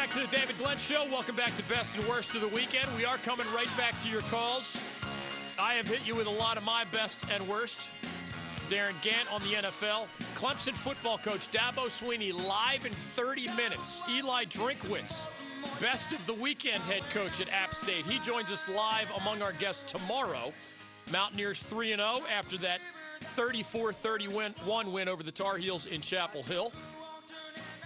back to the David Glenn Show. Welcome back to Best and Worst of the Weekend. We are coming right back to your calls. I have hit you with a lot of my best and worst. Darren Gantt on the NFL. Clemson football coach Dabo Swinney live in 30 minutes. Eli Drinkwitz, best of the weekend head coach at App State. He joins us live among our guests tomorrow. Mountaineers 3 0 after that 34 31 win over the Tar Heels in Chapel Hill.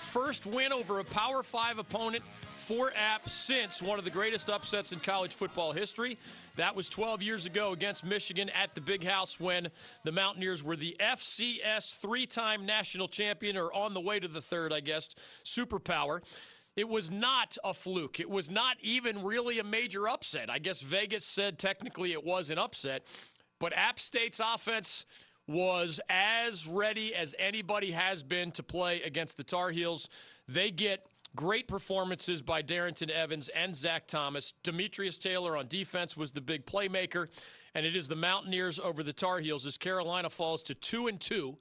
First win over a Power 5 opponent for App since one of the greatest upsets in college football history. That was 12 years ago against Michigan at the Big House when the Mountaineers were the FCS three time national champion, or on the way to the third, I guess, superpower. It was not a fluke. It was not even really a major upset. I guess Vegas said technically it was an upset, but App State's offense was as ready as anybody has been to play against the Tar Heels. They get great performances by Darrynton Evans and Zach Thomas. Demetrius Taylor on defense was the big playmaker, and it is the Mountaineers over the Tar Heels as Carolina falls to two and two.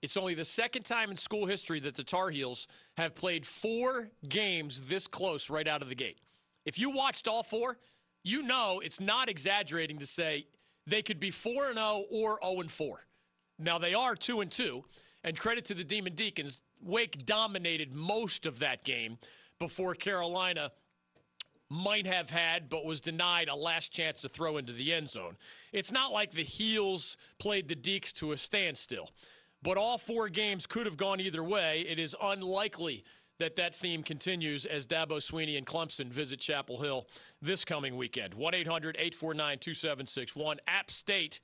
It's only the second time in school history that the Tar Heels have played four games this close right out of the gate. If you watched all four, you know it's not exaggerating to say they could be 4 and 0 or 0 and 4. Now they are 2 and 2, and credit to the Demon Deacons, Wake dominated most of that game before Carolina might have had, but was denied a last chance to throw into the end zone. It's not like the Heels played the Deacs to a standstill, but all four games could have gone either way. It is unlikely that that theme continues as Dabo Swinney and Clemson visit Chapel Hill this coming weekend. 1 800 849 2761. App State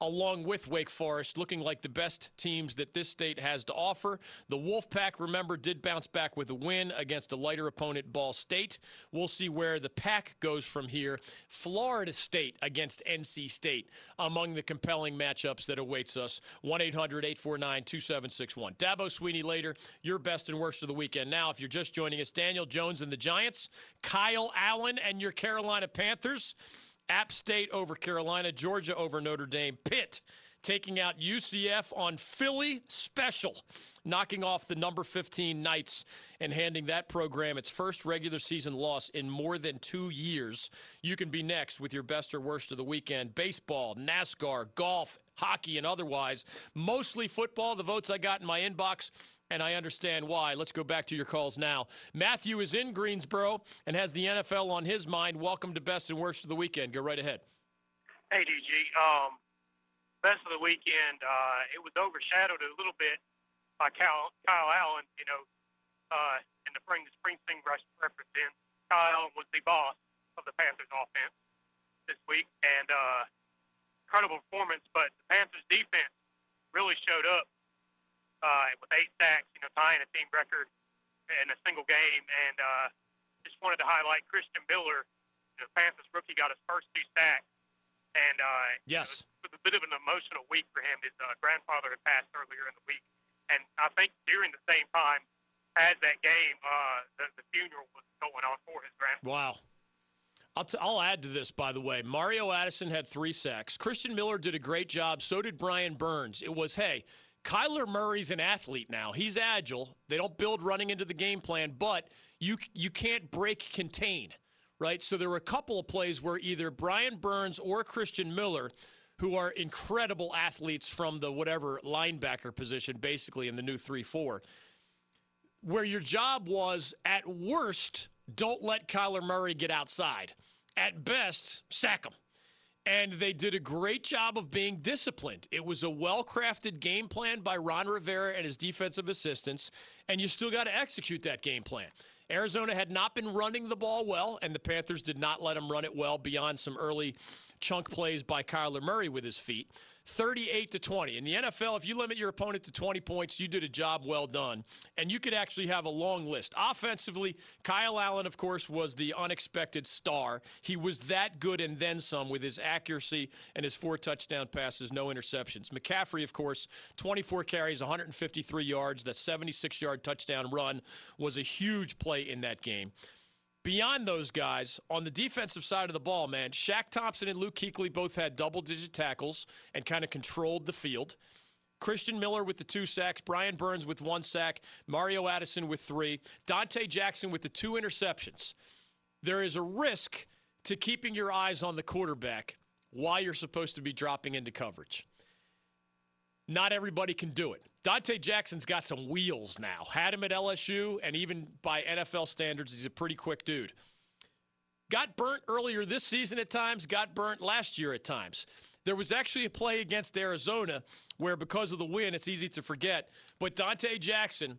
along with Wake Forest, looking like the best teams that this state has to offer. The Wolfpack, remember, did bounce back with a win against a lighter opponent, Ball State. We'll see where the pack goes from here. Florida State against NC State among the compelling matchups that awaits us. 1 800 849 2761. Dabo Swinney later, your best and worst of the weekend. Now, if you're just joining us, Daniel Jones and the Giants, Kyle Allen and your Carolina Panthers. App State over Carolina, Georgia over Notre Dame, Pitt taking out UCF on Philly special, knocking off the number 15 Knights and handing that program its first regular season loss in more than two years. You can be next with your best or worst of the weekend. Baseball, NASCAR, golf, hockey, and otherwise. Mostly football, the votes I got in my inbox and I understand why. Let's go back to your calls now. Matthew is in Greensboro and has the NFL on his mind. Welcome to Best and Worst of the Weekend. Go right ahead. Hey, DG. Um, best of the weekend, uh, it was overshadowed a little bit by Kyle, Kyle Allen, you know, uh, and to bring the Springsteen reference in, Kyle Allen was the boss of the Panthers offense this week, and uh, incredible performance, but the Panthers defense really showed up uh, with eight sacks, you know, tying a team record in a single game. And uh, just wanted to highlight Christian Miller, the Panthers rookie, got his first two sacks. And uh, yes, you know, it was a bit of an emotional week for him. His uh, grandfather had passed earlier in the week, and I think during the same time as that game, uh, the, the funeral was going on for his grandfather. Wow. I'll, t- I'll add to this, by the way. Mario Addison had three sacks. Christian Miller did a great job. So did Brian Burns. It was, hey, Kyler Murray's an athlete now. He's agile. They don't build running into the game plan, but you you can't break contain, right? So there were a couple of plays where either Brian Burns or Christian Miller, who are incredible athletes from the whatever linebacker position, basically in the new three four, where your job was at worst, don't let Kyler Murray get outside. At best, sack him and they did a great job of being disciplined. It was a well crafted game plan by Ron Rivera and his defensive assistants, and you still got to execute that game plan. Arizona had not been running the ball well, and the Panthers did not let them run it well beyond some early chunk plays by Kyler Murray with his feet. 38 to 20. In the NFL, if you limit your opponent to 20 points, you did a job well done. And you could actually have a long list. Offensively, Kyle Allen, of course, was the unexpected star. He was that good and then some with his accuracy and his four touchdown passes, no interceptions. McCaffrey, of course, 24 carries, 153 yards. The 76 yard touchdown run was a huge play in that game beyond those guys, on the defensive side of the ball, man, Shaq Thompson and Luke Kuechly both had double digit tackles and kind of controlled the field. Christian Miller with the two sacks, Brian Burns with one sack, Mario Addison with three, Donte Jackson with the two interceptions. There is a risk to keeping your eyes on the quarterback while you're supposed to be dropping into coverage. Not everybody can do it. Donte Jackson's got some wheels now. Had him at LSU, and even by NFL standards, he's a pretty quick dude. Got burnt earlier this season at times, got burnt last year at times. There was actually a play against Arizona where, because of the win, it's easy to forget, but Donte Jackson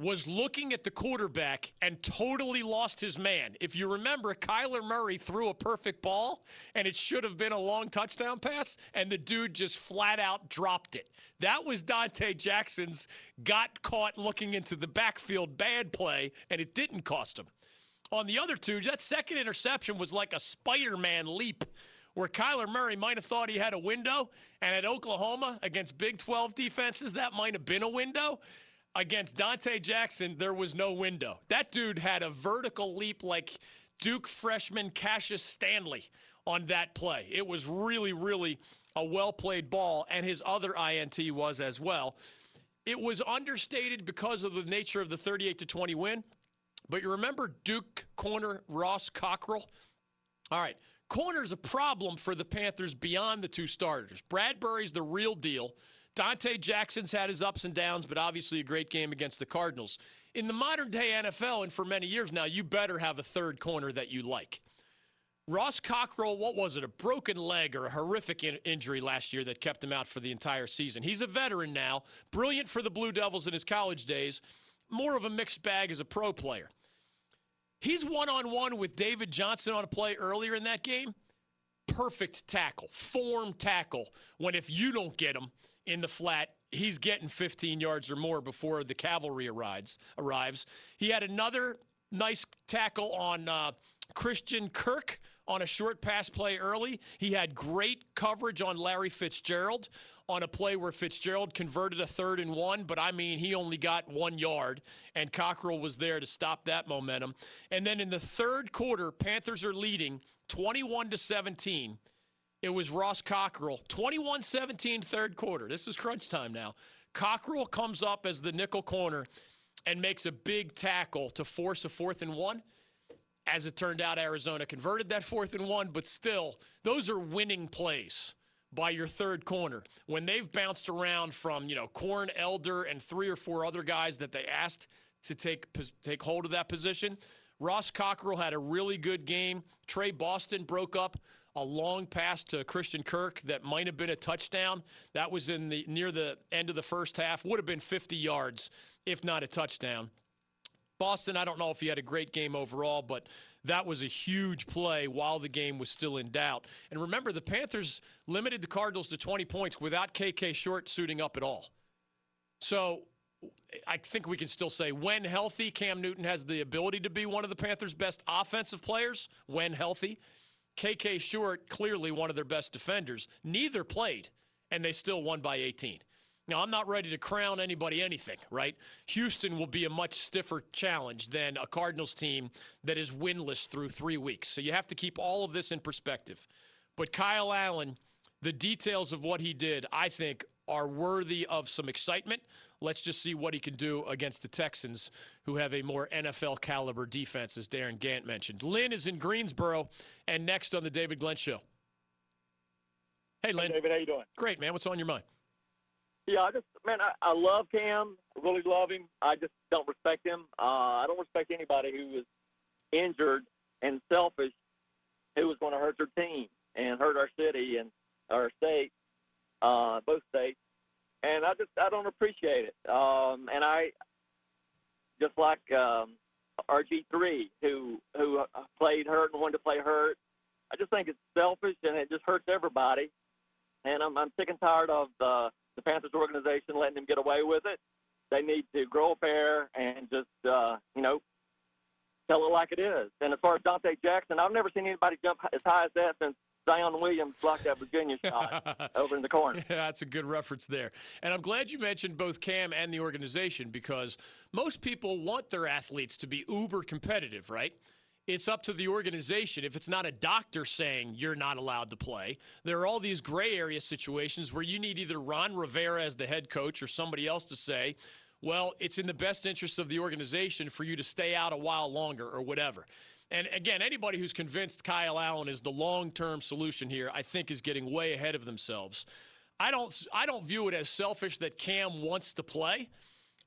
was looking at the quarterback and totally lost his man. If you remember, Kyler Murray threw a perfect ball and it should have been a long touchdown pass, and the dude just flat out dropped it. That was Donte Jackson's got caught looking into the backfield bad play, and it didn't cost him. On the other two, that second interception was like a Spider Man leap where Kyler Murray might have thought he had a window, and at Oklahoma against Big 12 defenses, that might have been a window against Donte Jackson, there was no window. That dude had a vertical leap like Duke freshman Cassius Stanley on that play. It was really, really a well played ball, and his other INT was as well. It was understated because of the nature of the 38 to 20 win. But you remember Duke corner Ross Cockrell? All right. Corner's a problem for the Panthers beyond the two starters. Bradberry's the real deal. Donte Jackson's had his ups and downs, but obviously a great game against the Cardinals. In the modern day NFL, and for many years now, you better have a third corner that you like. Ross Cockrell, what was it, a broken leg or a horrific in- injury last year that kept him out for the entire season? He's a veteran now, brilliant for the Blue Devils in his college days, more of a mixed bag as a pro player. He's one on one with David Johnson on a play earlier in that game. Perfect tackle, form tackle, when if you don't get him, in the flat. He's getting 15 yards or more before the cavalry arrives. arrives. He had another nice tackle on uh, Christian Kirk on a short pass play early. He had great coverage on Larry Fitzgerald on a play where Fitzgerald converted a third and one, but I mean, he only got one yard, and Cockrell was there to stop that momentum. And then in the third quarter, Panthers are leading 21 to 17 it was Ross Cockrell, 21 17 third quarter. This is crunch time now. Cockrell comes up as the nickel corner and makes a big tackle to force a fourth and one. As it turned out, Arizona converted that fourth and one, but still, those are winning plays by your third corner. When they've bounced around from, you know, Corn Elder and three or four other guys that they asked to take take hold of that position, Ross Cockrell had a really good game. Tre Boston broke up a long pass to Christian Kirk that might have been a touchdown. That was in the near the end of the first half. Would have been 50 yards, if not a touchdown. Boston, I don't know if he had a great game overall, but that was a huge play while the game was still in doubt. And remember, the Panthers limited the Cardinals to 20 points without KK Short suiting up at all. So I think we can still say when healthy, Cam Newton has the ability to be one of the Panthers' best offensive players when healthy. KK Short, clearly one of their best defenders. Neither played, and they still won by 18. Now, I'm not ready to crown anybody anything, right? Houston will be a much stiffer challenge than a Cardinals team that is winless through three weeks. So you have to keep all of this in perspective. But Kyle Allen, the details of what he did, I think, are worthy of some excitement. Let's just see what he can do against the Texans, who have a more NFL caliber defense, as Darren Gantt mentioned. Lynn is in Greensboro, and next on the David Glenn Show. Hey, Lynn. Hey, David, how you doing? Great, man. What's on your mind? Yeah, I just man, I, I love Cam. I really love him. I just don't respect him. Uh, I don't respect anybody who is injured and selfish, who is going to hurt their team and hurt our city and our state uh, both states, and I just I don't appreciate it. Um, and I just like um, RG3 who who played hurt and wanted to play hurt. I just think it's selfish and it just hurts everybody. And I'm I'm sick and tired of the the Panthers organization letting them get away with it. They need to grow a pair and just uh, you know tell it like it is. And as far as Donte Jackson, I've never seen anybody jump as high as that since Zion Williams blocked that Virginia shot over in the corner. Yeah, that's a good reference there. And I'm glad you mentioned both Cam and the organization because most people want their athletes to be uber competitive, right? it's up to the organization. If it's not a doctor saying you're not allowed to play, there are all these gray area situations where you need either Ron Rivera as the head coach or somebody else to say, well, it's in the best interest of the organization for you to stay out a while longer or whatever. And again, anybody who's convinced Kyle Allen is the long-term solution here, I think is getting way ahead of themselves. I don't I don't view it as selfish that Cam wants to play.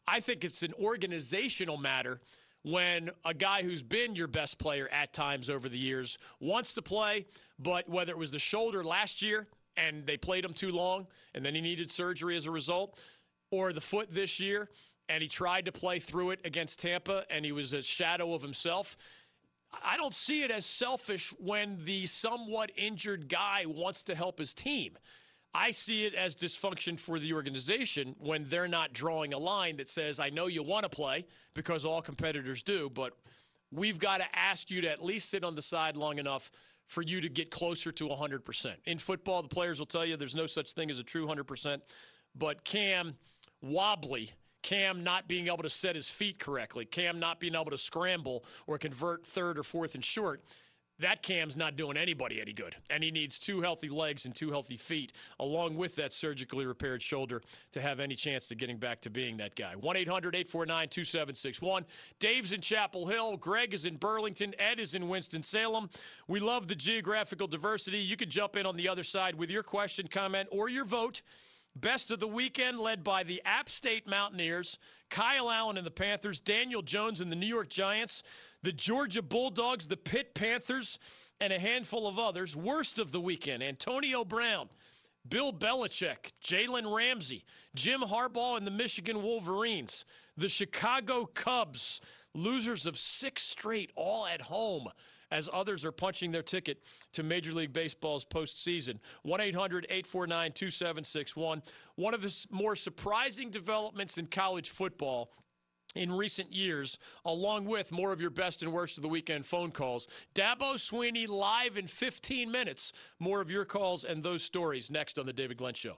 I think it's an organizational matter when a guy who's been your best player at times over the years wants to play, but whether it was the shoulder last year and they played him too long and then he needed surgery as a result, or the foot this year and he tried to play through it against Tampa and he was a shadow of himself. I don't see it as selfish when the somewhat injured guy wants to help his team. I see it as dysfunction for the organization when they're not drawing a line that says, I know you want to play because all competitors do, but we've got to ask you to at least sit on the side long enough for you to get closer to 100%. In football, the players will tell you there's no such thing as a true 100%, but Cam wobbly Cam not being able to set his feet correctly, Cam not being able to scramble or convert third or fourth and short that Cam's not doing anybody any good. And he needs two healthy legs and two healthy feet, along with that surgically repaired shoulder, to have any chance to getting back to being that guy. 1 800 849 2761. Dave's in Chapel Hill. Greg is in Burlington. Ed is in Winston-Salem. We love the geographical diversity. You can jump in on the other side with your question, comment, or your vote. Best of the weekend, led by the App State Mountaineers, Kyle Allen and the Panthers, Daniel Jones and the New York Giants, the Georgia Bulldogs, the Pitt Panthers, and a handful of others. Worst of the weekend, Antonio Brown, Bill Belichick, Jalen Ramsey, Jim Harbaugh, and the Michigan Wolverines, the Chicago Cubs, losers of six straight, all at home as others are punching their ticket to Major League Baseball's postseason. 1 800 849 2761. One of the more surprising developments in college football in recent years, along with more of your best and worst of the weekend phone calls. Dabo Swinney live in 15 minutes. More of your calls and those stories next on The David Glenn Show.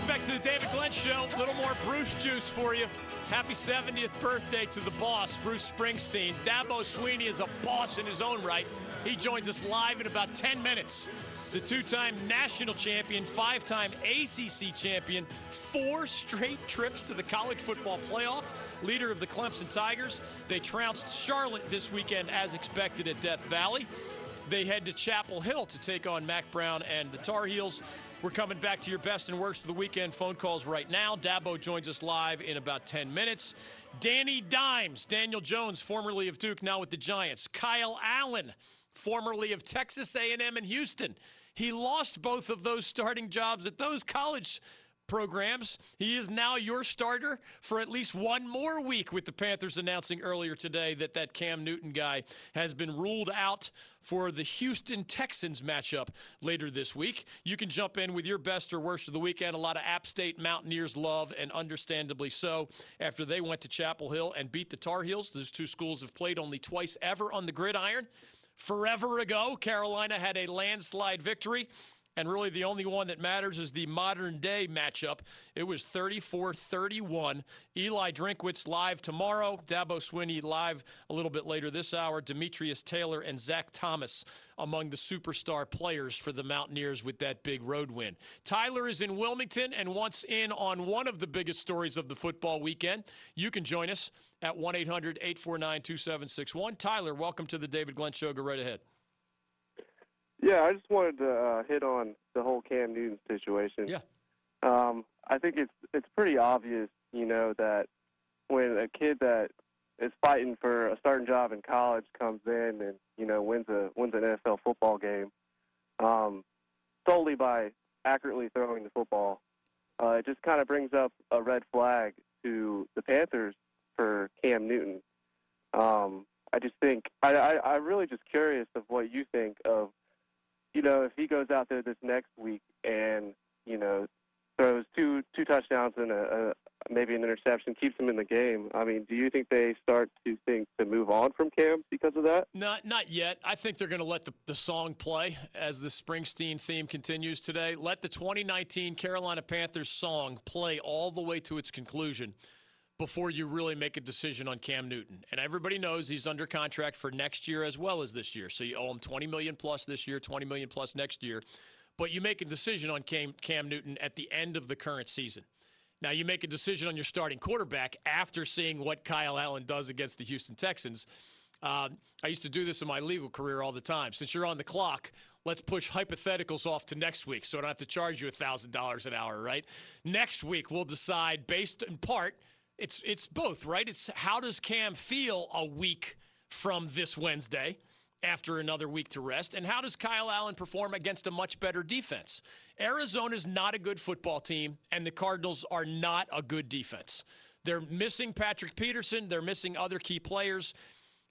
Welcome back to the David Glenn Show. A little more Bruce juice for you. Happy 70th birthday to the boss, Bruce Springsteen. Dabo Swinney is a boss in his own right. He joins us live in about 10 minutes. The two time national champion, five time ACC champion, four straight trips to the college football playoff, leader of the Clemson Tigers. They trounced Charlotte this weekend as expected at Death Valley. They head to Chapel Hill to take on Mack Brown and the Tar Heels. We're coming back to your best and worst of the weekend phone calls right now. Dabo joins us live in about 10 minutes. Danny Dimes, Daniel Jones, formerly of Duke, now with the Giants. Kyle Allen, formerly of Texas A&M and Houston. He lost both of those starting jobs at those college programs. He is now your starter for at least one more week, with the Panthers announcing earlier today that that Cam Newton guy has been ruled out for the Houston Texans matchup later this week. You can jump in with your best or worst of the weekend. A lot of App State Mountaineers love, and understandably so, after they went to Chapel Hill and beat the Tar Heels. Those two schools have played only twice ever on the gridiron. Forever ago, Carolina had a landslide victory and really, the only one that matters is the modern day matchup. It was 34 31. Eli Drinkwitz live tomorrow. Dabo Swinney live a little bit later this hour. Demetrius Taylor and Zach Thomas among the superstar players for the Mountaineers with that big road win. Tyler is in Wilmington and wants in on one of the biggest stories of the football weekend. You can join us at 1 800 849 2761. Tyler, welcome to the David Glenn Show. Go right ahead. Yeah, I just wanted to uh, hit on the whole Cam Newton situation. Yeah. Um, I think it's it's pretty obvious, you know, that when a kid that is fighting for a starting job in college comes in and you know wins a wins an NFL football game um, solely by accurately throwing the football, uh, it just kind of brings up a red flag to the Panthers for Cam Newton. Um, I just think I, I I'm really just curious of what you think of you know, if he goes out there this next week and you know throws two two touchdowns and a, a maybe an interception, keeps him in the game. I mean, do you think they start to think to move on from Cam because of that? Not not yet. I think they're going to let the, the song play as the Springsteen theme continues today. Let the 2019 Carolina Panthers song play all the way to its conclusion before you really make a decision on Cam Newton. And everybody knows he's under contract for next year as well as this year. So you owe him 20 million plus this year, 20 million plus next year. But you make a decision on Cam, Cam Newton at the end of the current season. Now you make a decision on your starting quarterback after seeing what Kyle Allen does against the Houston Texans. Uh, I used to do this in my legal career all the time. Since you're on the clock, let's push hypotheticals off to next week so I don't have to charge you $1,000 an hour, right? Next week, we'll decide based in part – it's it's both, right? It's how does Cam feel a week from this Wednesday after another week to rest, and how does Kyle Allen perform against a much better defense? Arizona is not a good football team, and the Cardinals are not a good defense. They're missing Patrick Peterson. They're missing other key players.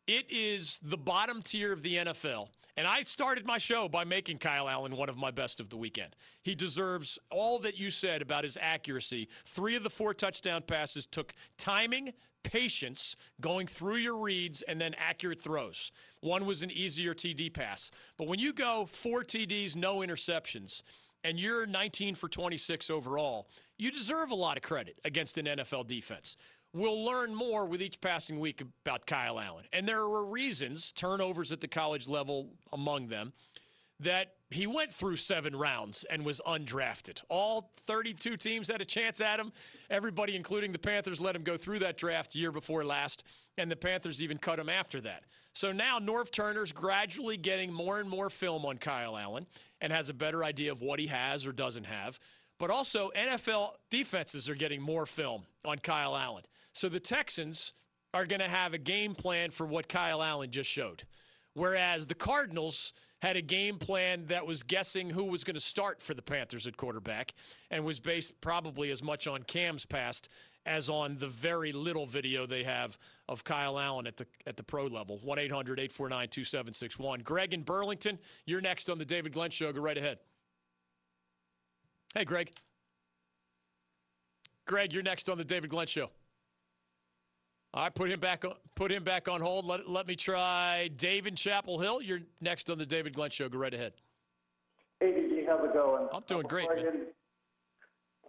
It is the bottom tier of the NFL. And I started my show by making Kyle Allen one of my best of the weekend. He deserves all that you said about his accuracy. Three of the four touchdown passes took timing, patience, going through your reads, and then accurate throws. One was an easier TD pass. But when you go four TDs, no interceptions, and you're 19 for 26 overall, you deserve a lot of credit against an NFL defense. We'll learn more with each passing week about Kyle Allen. And there are reasons, turnovers at the college level among them, that he went through seven rounds and was undrafted. All 32 teams had a chance at him. Everybody, including the Panthers, let him go through that draft year before last, and the Panthers even cut him after that. So now Norv Turner's gradually getting more and more film on Kyle Allen and has a better idea of what he has or doesn't have. But also, NFL defenses are getting more film on Kyle Allen. So the Texans are going to have a game plan for what Kyle Allen just showed. Whereas the Cardinals had a game plan that was guessing who was going to start for the Panthers at quarterback and was based probably as much on Cam's past as on the very little video they have of Kyle Allen at the at the pro level. 1-800-849-2761. Greg in Burlington, you're next on the David Glenn show. Go right ahead. Hey Greg. Greg, you're next on the David Glenn show. All right, put him back on. Put him back on hold. Let, let me try Dave in Chapel Hill. You're next on the David Glenn Show. Go right ahead. Hey, DG, how's it going? I'm doing uh, great, I man. get,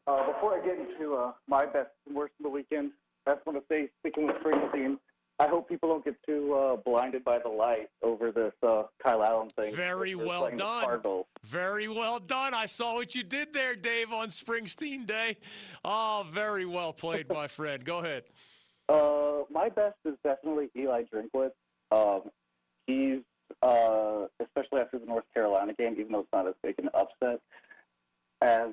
uh, before I get into uh, my best and worst of the weekend, I just want to say, speaking with Springsteen, I hope people don't get too uh, blinded by the light over this uh, Kyle Allen thing. Very well done. Very well done. I saw what you did there, Dave, on Springsteen Day. Oh, very well played, my friend. Go ahead. Uh, my best is definitely Eli Drinkwitz. Um, he's, uh, especially after the North Carolina game, even though it's not as big an upset as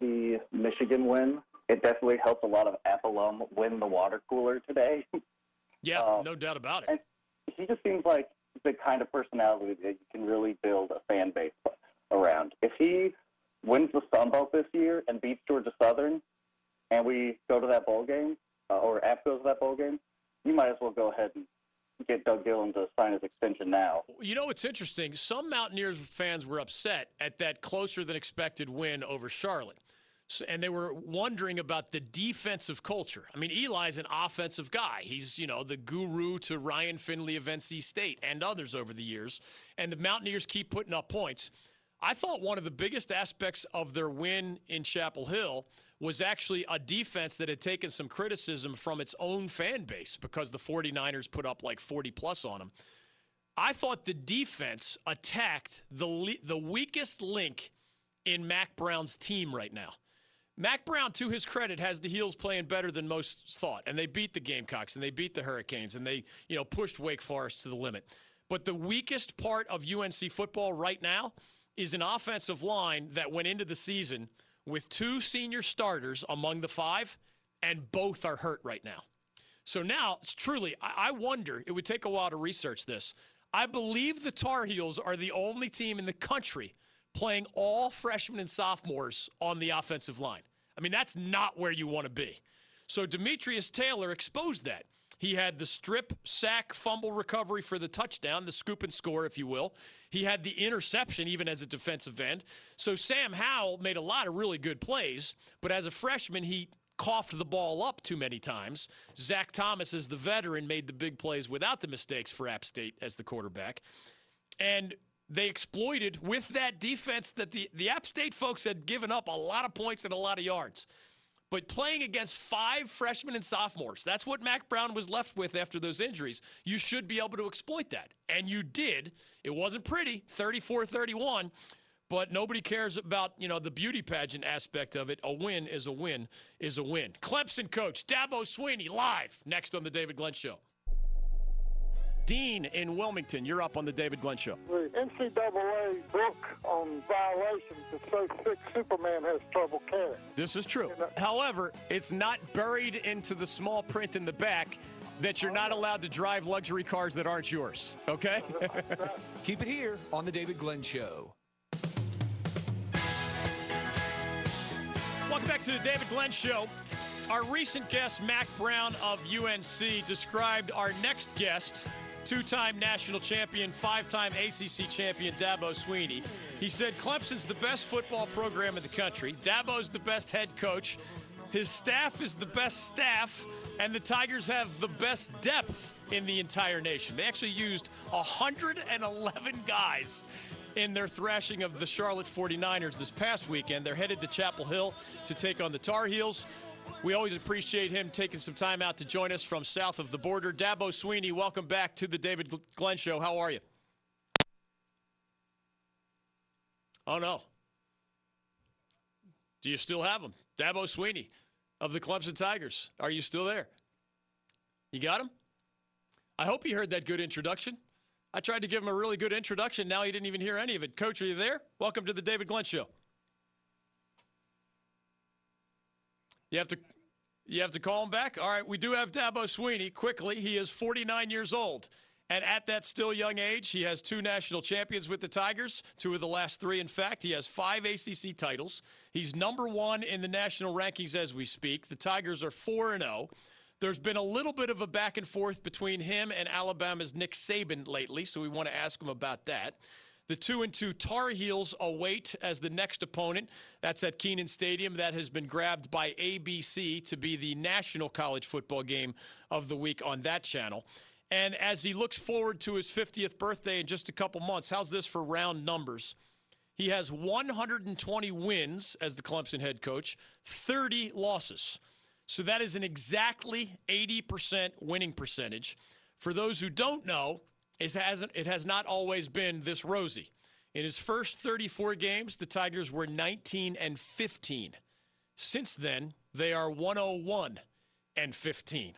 the Michigan win, it definitely helped a lot of App alum win the water cooler today. Yeah, Uh, no doubt about it. he just seems like the kind of personality that you can really build a fan base around. If he wins the Sun Belt this year and beats Georgia Southern, and we go to that bowl game, uh, or App goes to that bowl game, you might as well go ahead and get Doug Gillin to sign his extension now. You know what's interesting? Some Mountaineers fans were upset at that closer than expected win over Charlotte. And they were wondering about the defensive culture. I mean, Eli's an offensive guy. He's, you know, the guru to Ryan Finley of NC State and others over the years. And the Mountaineers keep putting up points. I thought one of the biggest aspects of their win in Chapel Hill was actually a defense that had taken some criticism from its own fan base because the 49ers put up like 40 plus on them. I thought the defense attacked the the weakest link in Mack Brown's team right now. Mack Brown, to his credit, has the heels playing better than most thought, and they beat the Gamecocks and they beat the Hurricanes and they, you know, pushed Wake Forest to the limit. But the weakest part of UNC football right now is an offensive line that went into the season with two senior starters among the five, and both are hurt right now. So now, it's truly, I, I wonder, it would take a while to research this. I believe the Tar Heels are the only team in the country playing all freshmen and sophomores on the offensive line. I mean, that's not where you want to be. So Demetrius Taylor exposed that. He had the strip sack fumble recovery for the touchdown, the scoop and score, if you will. He had the interception, even as a defensive end. So Sam Howell made a lot of really good plays, but as a freshman, he coughed the ball up too many times. Zach Thomas, as the veteran, made the big plays without the mistakes for App State as the quarterback. And they exploited with that defense that the, the App State folks had given up a lot of points and a lot of yards. But playing against five freshmen and sophomores, that's what Mack Brown was left with after those injuries. You should be able to exploit that. And you did. It wasn't pretty, 34 31, but nobody cares about, you know, the beauty pageant aspect of it. A win is a win is a win. Clemson coach Dabo Swinney live next on the David Glenn Show. Dean in Wilmington, you're up on the David Glenn Show. The NCAA book on violations is so thick Superman has trouble carrying. This is true. However, it's not buried into the small print in the back that you're not allowed to drive luxury cars that aren't yours. Okay? Keep it here on the David Glenn Show. Welcome back to the David Glenn Show. Our recent guest, Mack Brown of UNC, described our next guest, two time national champion, five time ACC champion, Dabo Swinney. He said Clemson's the best football program in the country, Dabo's the best head coach, his staff is the best staff, and the Tigers have the best depth in the entire nation. They actually used 111 guys in their thrashing of the Charlotte 49ers this past weekend. They're headed to Chapel Hill to take on the Tar Heels. We always appreciate him taking some time out to join us from south of the border. Dabo Swinney, welcome back to the David Glenn Show. How are you? Oh, no. Do you still have him? Dabo Swinney of the Clemson Tigers. Are you still there? You got him? I hope you heard that good introduction. I tried to give him a really good introduction. Now he didn't even hear any of it. Coach, are you there? Welcome to the David Glenn Show. You have to you have to call him back. All right, we do have Dabo Swinney. Quickly, he is 49 years old. And at that still young age, he has two national champions with the Tigers, two of the last three, in fact. He has five ACC titles. He's number one in the national rankings as we speak. The Tigers are 4 0. There's been a little bit of a back and forth between him and Alabama's Nick Saban lately, so we want to ask him about that. The two and two Tar Heels await as the next opponent. That's at Kenan Stadium. That has been grabbed by ABC to be the national college football game of the week on that channel. And as he looks forward to his 50th birthday in just a couple months, how's this for round numbers? He has 120 wins as the Clemson head coach, 30 losses. So that is an exactly 80% winning percentage. For those who don't know, it hasn't it has not always been this rosy. In his first 34 games, the Tigers were 19 and 15. Since then, they are 101 and 15.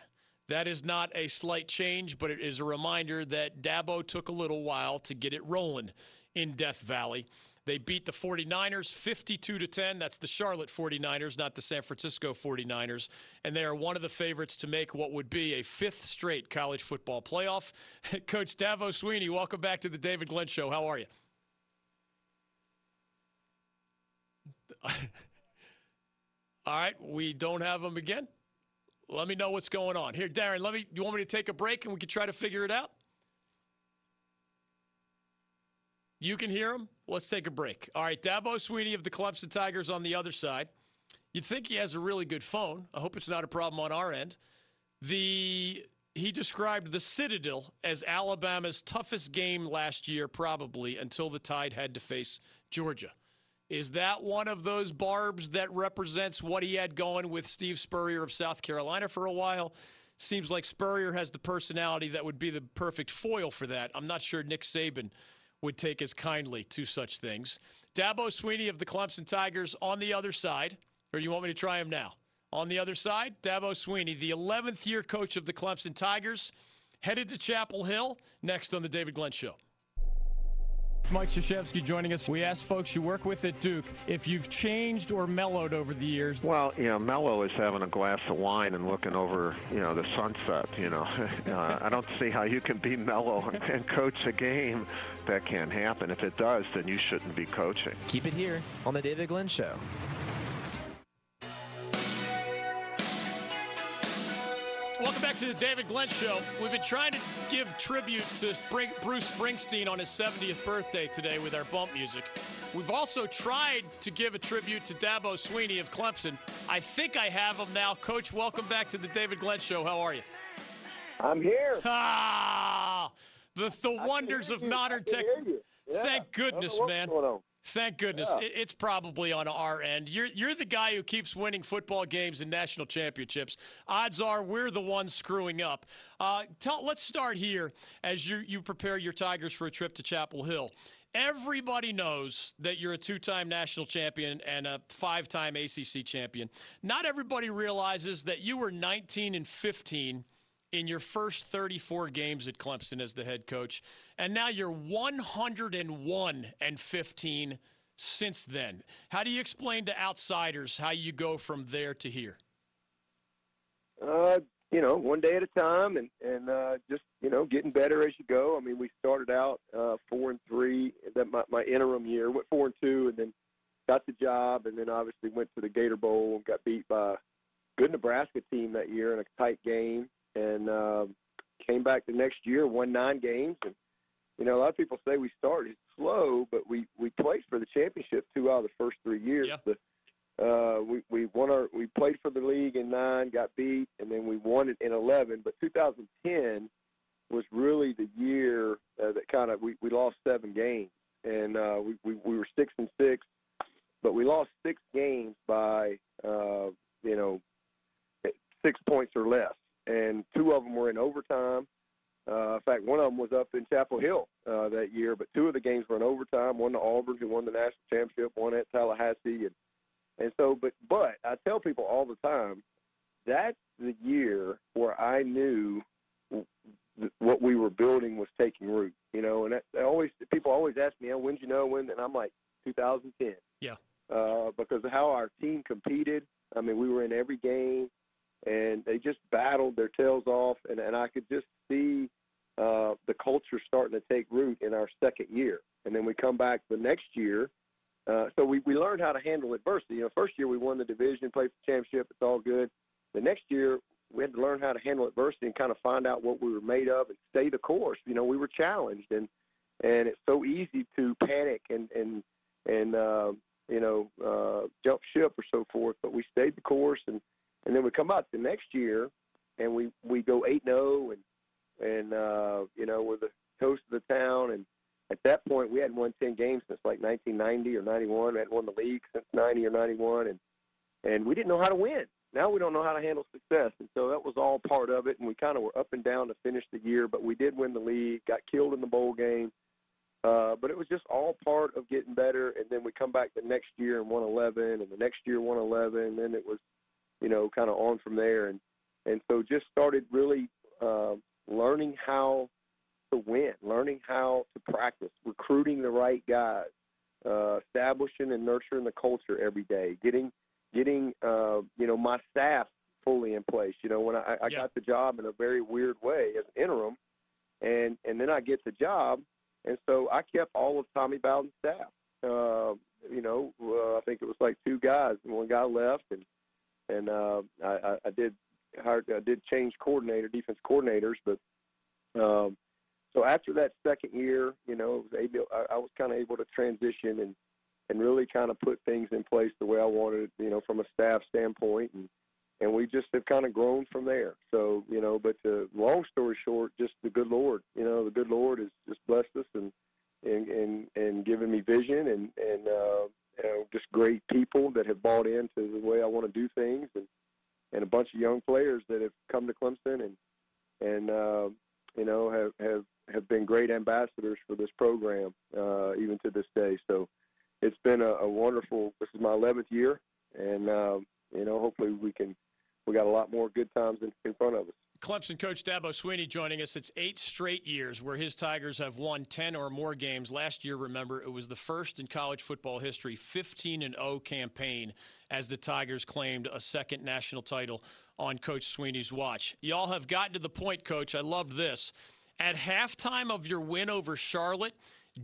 That is not a slight change, but it is a reminder that Dabo took a little while to get it rolling in Death Valley. They beat the 49ers 52 to 10. That's the Charlotte 49ers, not the San Francisco 49ers. And they are one of the favorites to make what would be a fifth straight college football playoff. Coach Dabo Swinney, welcome back to the David Glenn Show. How are you? All right, we don't have him again. Let me know what's going on. Here, Darren, let me you want me to take a break and we can try to figure it out? You can hear him? Let's take a break. All right, Dabo Swinney of the Clemson Tigers on the other side. You'd think he has a really good phone. I hope it's not a problem on our end. The he described the Citadel as Alabama's toughest game last year, probably until the Tide had to face Georgia. Is that one of those barbs that represents what he had going with Steve Spurrier of South Carolina for a while? Seems like Spurrier has the personality that would be the perfect foil for that. I'm not sure Nick Saban would take as kindly to such things. Dabo Swinney of the Clemson Tigers on the other side, or do you want me to try him now? On the other side, Dabo Swinney, the 11th year coach of the Clemson Tigers, headed to Chapel Hill next on the David Glenn Show. Mike Krzyzewski joining us. We asked folks you work with at Duke if you've changed or mellowed over the years. Well, you know, mellow is having a glass of wine and looking over, you know, the sunset. You know, uh, I don't see how you can be mellow and coach a game. That can't happen. If it does, then you shouldn't be coaching. Keep it here on the David Glenn Show. Welcome Welcome back to the David Glenn Show. We've been trying to give tribute to Bruce Springsteen on his 70th birthday today with our bump music. We've also tried to give a tribute to Dabo Swinney of Clemson. I think I have him now. Coach, welcome back to the David Glenn Show. How are you? I'm here. Ah, the, the wonders of modern tech. Yeah. Thank goodness, man. Thank goodness. Yeah. It's probably on our end. You're you're the guy who keeps winning football games and national championships. Odds are we're the ones screwing up. Uh, tell, let's start here as you you prepare your Tigers for a trip to Chapel Hill. Everybody knows that you're a two-time national champion and a five-time ACC champion. Not everybody realizes that you were 19 and 15 in your first 34 games at Clemson as the head coach, and now you're 101 and 15 since then. How do you explain to outsiders how you go from there to here? Uh, you know, one day at a time, and and uh, just you know, getting better as you go. I mean, we started out uh, four and three. That my, my interim year went four and two, and then got the job, and then obviously went to the Gator Bowl and got beat by a good Nebraska team that year in a tight game and um, came back the next year, won nine games, and you know a lot of people say we started slow, but we we played for the championship two out of the first three years. Yeah. The, uh, we we won our we played for the league in nine, got beat, and then we won it in eleven. But 2010 was really the year uh, that kind of we, we lost seven games, and uh, we, we we were six and six, but we lost six games by uh, you know six points or less and two of them were in overtime. Uh, in fact, one of them was up in Chapel Hill uh, that year, but two of the games were in overtime. One to Auburn, who won the national championship, one at Tallahassee, and and so. But but I tell people all the time, that's the year where I knew what we were building was taking root. You know, and that, always people always ask me, oh, "When'd you know when?" And I'm like, 2010. Yeah. Uh, because of how our team competed. I mean, we were in every game and they just battled their tails off, and, and I could just see uh, the culture starting to take root in our second year. And then we come back the next year. Uh, so we, we learned how to handle adversity. You know, first year we won the division, played for the championship. It's all good. The next year we had to learn how to handle adversity and kind of find out what we were made of and stay the course. You know, we were challenged, and and it's so easy to panic and and and uh, you know uh, jump ship or so forth. But we stayed the course and and then we come out the next year and we we go eight zero oh and and uh, you know we're the toast of the town. And at that point we hadn't won ten games since like 1990 or 91 we hadn't won the league since 90 or 91 and and we didn't know how to win. Now we don't know how to handle success. And so that was all part of it. And we kind of were up and down to finish the year but we did win the league got killed in the bowl game. Uh, but it was just all part of getting better. And then we come back the next year and won 11 and the next year won 11 and then it was you know, kind of on from there. And and so just started really uh, learning how to win, learning how to practice, recruiting the right guys, uh, establishing and nurturing the culture every day, getting getting uh, you know my staff fully in place. You know, when I, I yeah. got the job in a very weird way as interim, and and then I get the job, and so I kept all of Tommy Bowden's staff. Uh, you know, uh, I think it was like two guys, and one guy left, and and uh, I, I did hired, I did change coordinator, defense coordinators, but um, so after that second year, you know, was able, I, I was kind of able to transition and and really kind of put things in place the way I wanted, you know, from a staff standpoint, and and we just have kind of grown from there. So you know, but uh, long story short, just the good Lord, you know, the good Lord has just blessed us and and and, and given me vision and and uh, you know, just great people that have bought into the way I want to do things, and and a bunch of young players that have come to Clemson and and uh, you know have have have been great ambassadors for this program uh, even to this day. So it's been a, a wonderful. This is my 11th year, and um, you know hopefully we can we got a lot more good times in, in front of us. Clemson coach Dabo Swinney joining us. It's eight straight years where his Tigers have won 10 or more games. Last year, remember, it was the first in college football history 15 and 0 campaign as the Tigers claimed a second national title on Coach Swinney's watch. Y'all have gotten to the point, coach. I love this. At halftime of your win over Charlotte,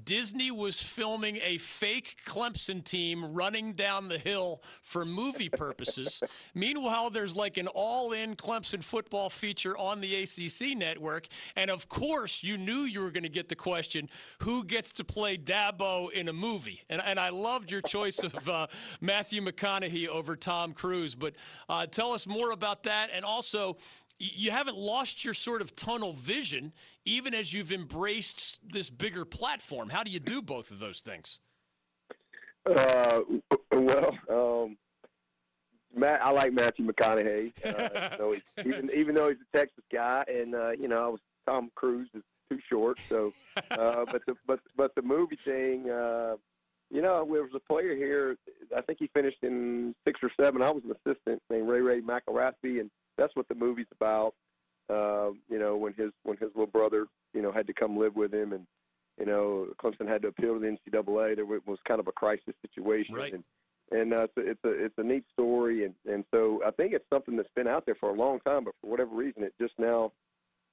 Disney was filming a fake Clemson team running down the hill for movie purposes. Meanwhile, there's like an all in Clemson football feature on the ACC network. And of course, you knew you were going to get the question who gets to play Dabo in a movie? And, and I loved your choice of uh, Matthew McConaughey over Tom Cruise. But uh, tell us more about that. And also, you haven't lost your sort of tunnel vision, even as you've embraced this bigger platform. How do you do both of those things? Uh, well, um, Matt, I like Matthew McConaughey. Uh, so even even though he's a Texas guy, and uh, you know, I was Tom Cruise is too short. So, uh, but the but but the movie thing, uh, you know, there was a player here. I think he finished in six or seven. I was an assistant named Ray Ray McElrathbey, and that's what the movie's about. Uh, you know, when his when his little brother, you know, had to come live with him, and you know, Clemson had to appeal to the NCAA. There was kind of a crisis situation, Right. and and uh, it's a, it's a it's a neat story, and and so I think it's something that's been out there for a long time, but for whatever reason, it just now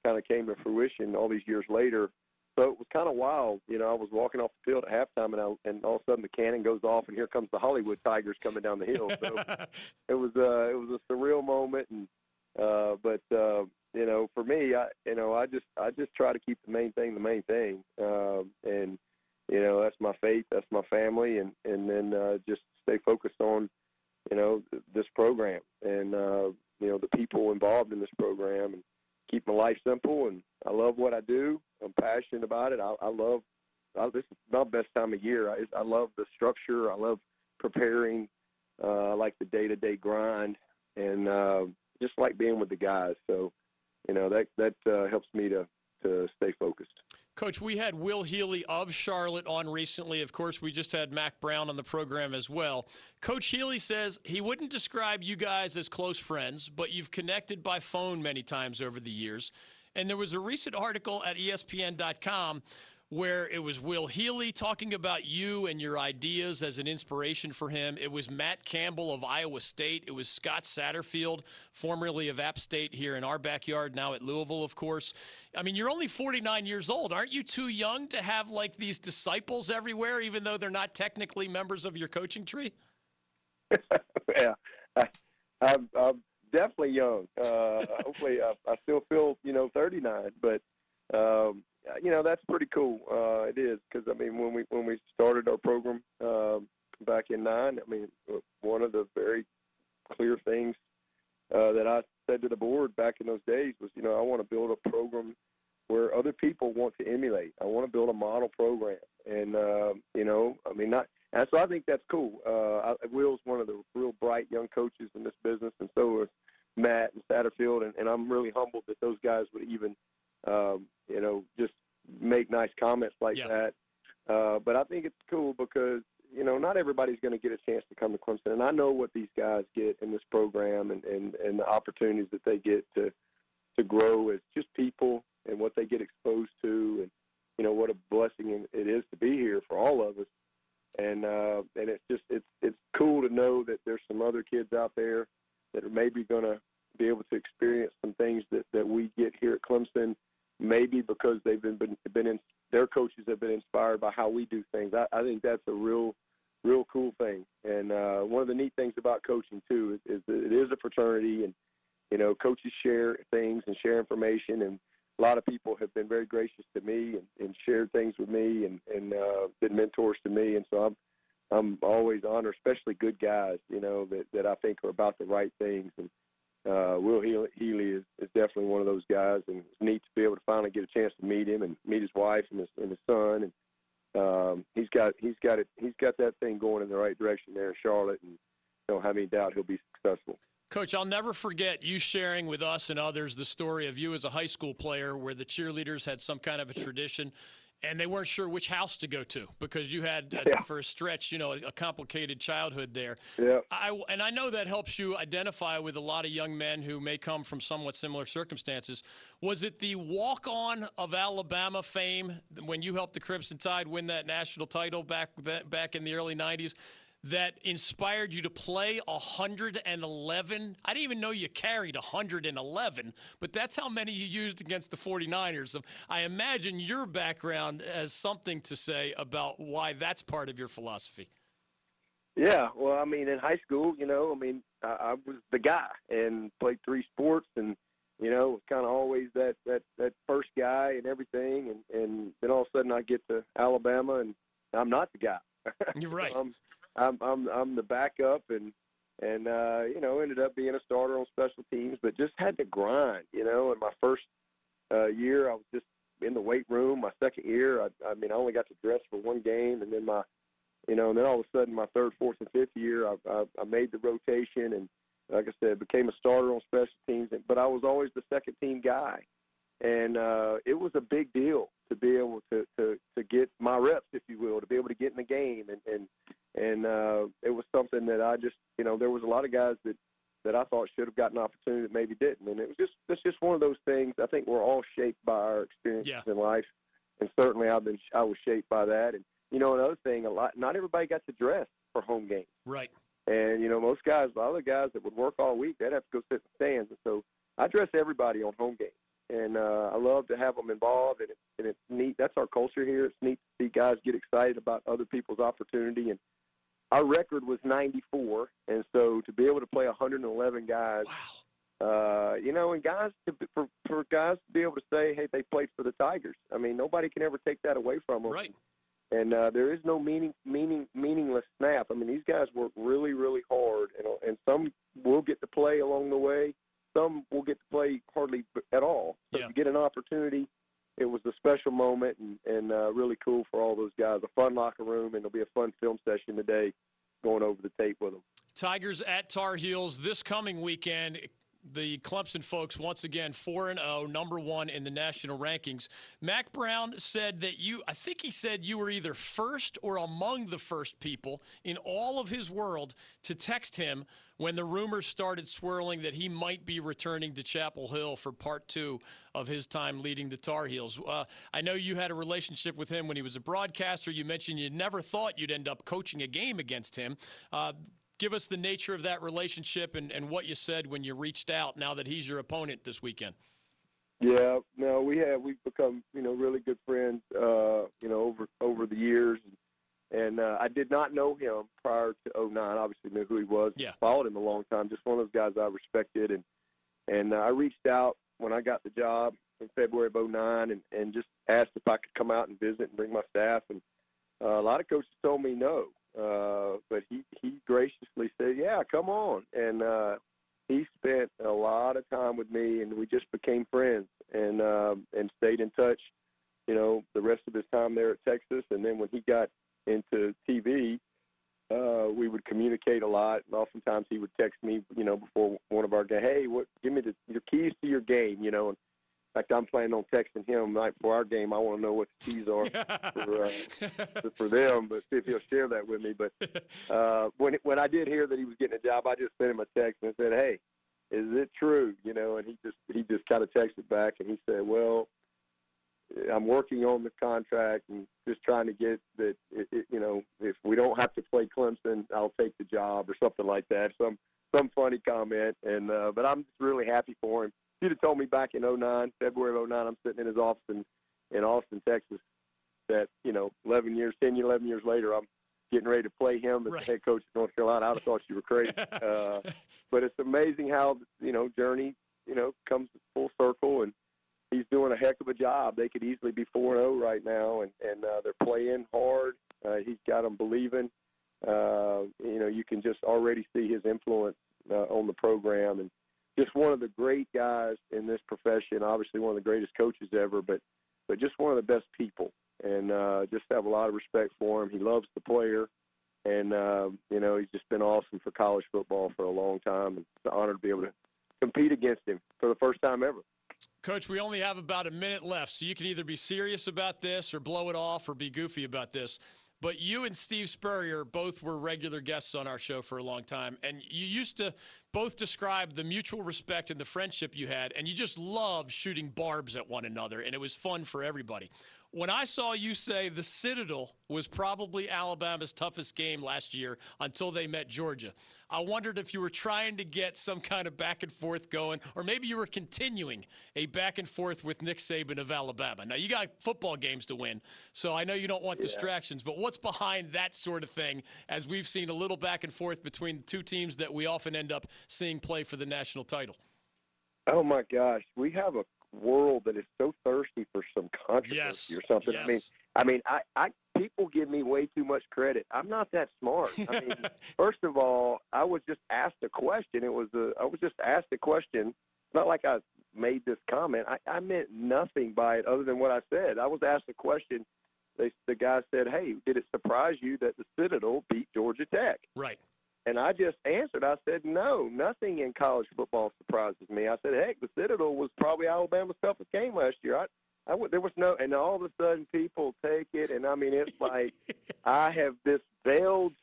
kind of came to fruition all these years later. So it was kind of wild, you know. I was walking off the field at halftime, and I, and all of a sudden the cannon goes off, and here comes the Hollywood Tigers coming down the hill. So it was uh, it was a surreal moment, and uh, but uh, you know, for me, I you know, I just I just try to keep the main thing the main thing, um, and you know, that's my faith, that's my family, and and then uh, just stay focused on you know this program and uh, you know the people involved in this program, and keep my life simple. And I love what I do. I'm passionate about it. I, I love I, this is my best time of year. I, I love the structure. I love preparing. Uh, I like the day to day grind, and uh, just like being with the guys. So, you know that that uh, helps me to to stay focused. Coach, we had Will Healy of Charlotte on recently. Of course, we just had Mack Brown on the program as well. Coach Healy says he wouldn't describe you guys as close friends, but you've connected by phone many times over the years. And there was a recent article at ESPN.com where it was Will Healy talking about you and your ideas as an inspiration for him. It was Matt Campbell of Iowa State. It was Scott Satterfield, formerly of App State here in our backyard, now at Louisville, of course. I mean, you're only 49 years old. Aren't you too young to have like these disciples everywhere, even though they're not technically members of your coaching tree? yeah, I, I'm, I'm definitely young. Uh, hopefully, I, I still feel you know 39, but um, you know that's pretty cool. Uh, it is because I mean when we when we started our program um, back in nine, I mean one of the very clear things uh, that I said to the board back in those days was you know I want to build a program where other people want to emulate. I want to build a model program, and um, you know I mean not. And so I think that's cool. Uh, I, Will's one of the real bright young coaches in this business, and so is Matt and Satterfield, and, and I'm really humbled that those guys would even, um, you know, just make nice comments like Yeah. that. Uh, but I think it's cool because you know not everybody's going to get a chance to come to Clemson, and I know what these guys get in this program and, and, and the opportunities that they get to to grow as just people and what they get exposed to, and you know what a blessing it is to be here for all of us and uh, and it's just it's it's cool to know that there's some other kids out there that are maybe going to be able to experience some things that, that we get here at Clemson, maybe because they've been been, been in, their coaches have been inspired by how we do things. I, I think that's a real real cool thing. And uh, one of the neat things about coaching too is, is that it is a fraternity, and you know coaches share things and share information and a lot of people have been very gracious to me and, and shared things with me and, and uh, been mentors to me. And so I'm, I'm always honored, especially good guys, you know, that, that I think are about the right things. And uh, Will Healy, is, is definitely one of those guys. And it's neat to be able to finally get a chance to meet him and meet his wife and his, and his son. And um, he's got, he's got it, he's got that thing going in the right direction there in Charlotte. And don't have any doubt he'll be successful. Coach, I'll never forget you sharing with us and others the story of you as a high school player where the cheerleaders had some kind of a tradition and they weren't sure which house to go to because you had, uh, Yeah. for a stretch, you know, a complicated childhood there. Yeah. I, and I know that helps you identify with a lot of young men who may come from somewhat similar circumstances. Was it the walk on of Alabama fame when you helped the Crimson Tide win that national title back, that, back in the early 90s? That inspired you to play 111? I didn't even know you carried 111, but that's how many you used against the 49ers. Um, I imagine your background has something to say about why that's part of your philosophy. Yeah, well, I mean, in high school, you know, I mean, I, I was the guy and played three sports, and you know, was kind of always that that that first guy and everything, and and then all of a sudden I get to Alabama, and I'm not the guy. You're right. I'm, I'm I'm I'm the backup, and and uh, you know, ended up being a starter on special teams, but just had to grind, you know. In my first uh, year, I was just in the weight room. My second year, I, I mean, I only got to dress for one game, and then my you know, and then all of a sudden, my third, fourth, and fifth year, I, I, I made the rotation, and like I said, became a starter on special teams. But I was always the second team guy, and uh, it was a big deal to be able to, to to get my reps, if you will, to be able to get in the game, and and and uh, it was something that I just, you know, there was a lot of guys that that I thought should have gotten an opportunity that maybe didn't, and it was just it's just one of those things. I think we're all shaped by our experiences Yeah. in life, and certainly I've been I was shaped by that, and you know, another thing, a lot not everybody got to dress for home games. Right. And you know, most guys, a lot of the guys that would work all week, they'd have to go sit in the stands. And so I dress everybody on home games, and uh, I love to have them involved. And, it, and it's neat. That's our culture here. It's neat to see guys get excited about other people's opportunity. And our record was 94, and so to be able to play 111 guys, uh, you know, and guys to, for for guys to be able to say, hey, they played for the Tigers. I mean, nobody can ever take that away from them. Right. And uh, there is no meaning, meaning, meaningless snap. I mean, these guys work really, really hard, and and some will get to play along the way. Some will get to play hardly at all. So Yeah. to get an opportunity, it was a special moment and and uh, really cool for all those guys. A fun locker room, and it'll be a fun film session today, going over the tape with them. Tigers at Tar Heels this coming weekend. The Clemson folks once again 4 and 0, number 1 in the national rankings. Mack Brown said that you I think he said you were either first or among the first people in all of his world to text him when the rumors started swirling that he might be returning to Chapel Hill for part 2 of his time leading the Tar Heels. Uh, I know you had a relationship with him when he was a broadcaster. You mentioned you never thought you'd end up coaching a game against him. Uh, give us the nature of that relationship and, and what you said when you reached out now that he's your opponent this weekend. Yeah, no, we have we've become you know really good friends. Uh, you know over over the years, and uh, I did not know him prior to '09. Obviously knew who he was. Yeah. Followed him a long time. Just one of those guys I respected, and and uh, I reached out when I got the job in February of '09, and and just asked if I could come out and visit and bring my staff. And uh, a lot of coaches told me no, uh, but he he graciously said, "Yeah, come on." And uh, he spent a lot of time with me, and we just became friends and um, and stayed in touch. You know, the rest of his time there at Texas, and then when he got into TV, uh, we would communicate a lot. And oftentimes he would text me, you know, before one of our games, "Hey, what? Give me the your keys to your game," you know. And fact, I'm planning on texting him right before our game. I want to know what the keys are for uh, for them, but see if he'll share that with me. But uh, when when I did hear that he was getting a job, I just sent him a text and said, "Hey, is it true?" You know, and he just he just kind of texted back and he said, "Well, I'm working on the contract and just trying to get that. It, it, you know, if we don't have to play Clemson, I'll take the job or something like that. Some some funny comment, and uh, but I'm just really happy for him. You'd have told me back in '09, February of '09, I'm sitting in his office in, in Austin, Texas, that you know, 11 years, 10, 11 years later, I'm getting ready to play him as Right. the head coach of North Carolina. I'd have thought you were crazy. Uh, but it's amazing how you know journey you know comes full circle, and he's doing a heck of a job. They could easily be 4 0 right now, and and uh, they're playing hard. Uh, he's got them believing. Uh, you know, you can just already see his influence uh, on the program, and just one of the great guys in this profession. Obviously, one of the greatest coaches ever, but but just one of the best people, and uh, just have a lot of respect for him. He loves the player, and uh, you know he's just been awesome for college football for a long time, and it's an honor to be able to compete against him for the first time ever. Coach, we only have about a minute left, so you can either be serious about this or blow it off or be goofy about this. But you and Steve Spurrier both were regular guests on our show for a long time, and you used to both describe the mutual respect and the friendship you had, and you just loved shooting barbs at one another, and it was fun for everybody. When I saw you say the Citadel was probably Alabama's toughest game last year until they met Georgia, I wondered if you were trying to get some kind of back and forth going, or maybe you were continuing a back and forth with Nick Saban of Alabama. Now, you got football games to win, so I know you don't want distractions, but what's behind that sort of thing as we've seen a little back and forth between two teams that we often end up seeing play for the national title? Oh my gosh, we have a world that is so thirsty for some controversy Yes, or something. I mean. I mean, I, I people give me way too much credit. I'm not that smart. I mean, first of all, I was just asked a question. It was a, I was just asked a question. It's not like I made this comment. I, I meant nothing by it other than what I said. I was asked a question. They, the guy said, "Hey, did it surprise you that the Citadel beat Georgia Tech?" Right. And I just answered. I said, no, nothing in college football surprises me. I said, heck, the Citadel was probably Alabama's toughest game last year. I, I would, there was no, and all of a sudden people take it, and I mean, it's like I have this veiled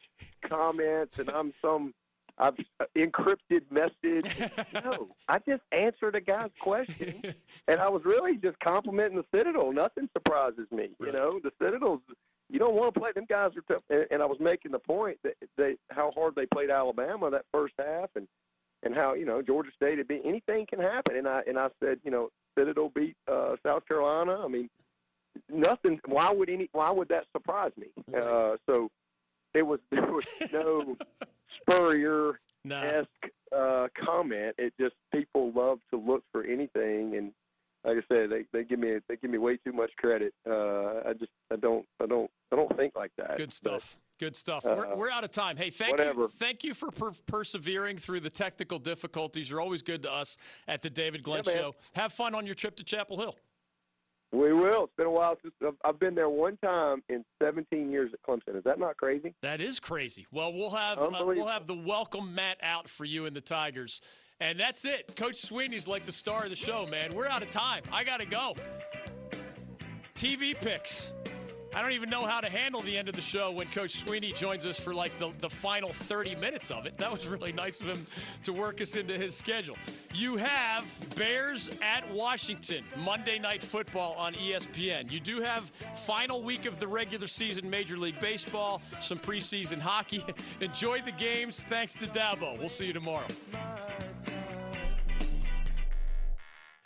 comments, and I'm some, I've uh, encrypted message. No, I just answered a guy's question, and I was really just complimenting the Citadel. Nothing surprises me. You know, the Citadel's you don't want to play them guys are tough. And, and I was making the point that they how hard they played Alabama that first half, and and how you know Georgia State had been anything can happen. And I and I said you know Citadel beat uh, South Carolina. I mean nothing. Why would any? Why would that surprise me? Uh, so it was there was no Spurrier esque uh, comment. It just people love to look for anything and like I said, they, they give me they give me way too much credit. Uh, I just I don't I don't I don't think like that. Good stuff. Good stuff. uh, we're, we're out of time. Hey, thank whatever. you. Thank you for per- persevering through the technical difficulties. You're always good to us at the David Glenn Yeah. Show. Have fun on your trip to Chapel Hill. We will. It's been a while since I've, I've been there one time in 17 years at Clemson. Is that not crazy? That is crazy. Well, we'll have uh, we'll have the welcome mat out for you and the Tigers. And that's it. Coach Swinney's like the star of the show, man. We're out of time. I got to go. TV picks. I don't even know how to handle the end of the show when Coach Swinney joins us for like the, the final 30 minutes of it. That was really nice of him to work us into his schedule. You have Bears at Washington, Monday Night Football on ESPN. You do have final week of the regular season Major League Baseball, some preseason hockey. Enjoy the games. Thanks to Dabo. We'll see you tomorrow.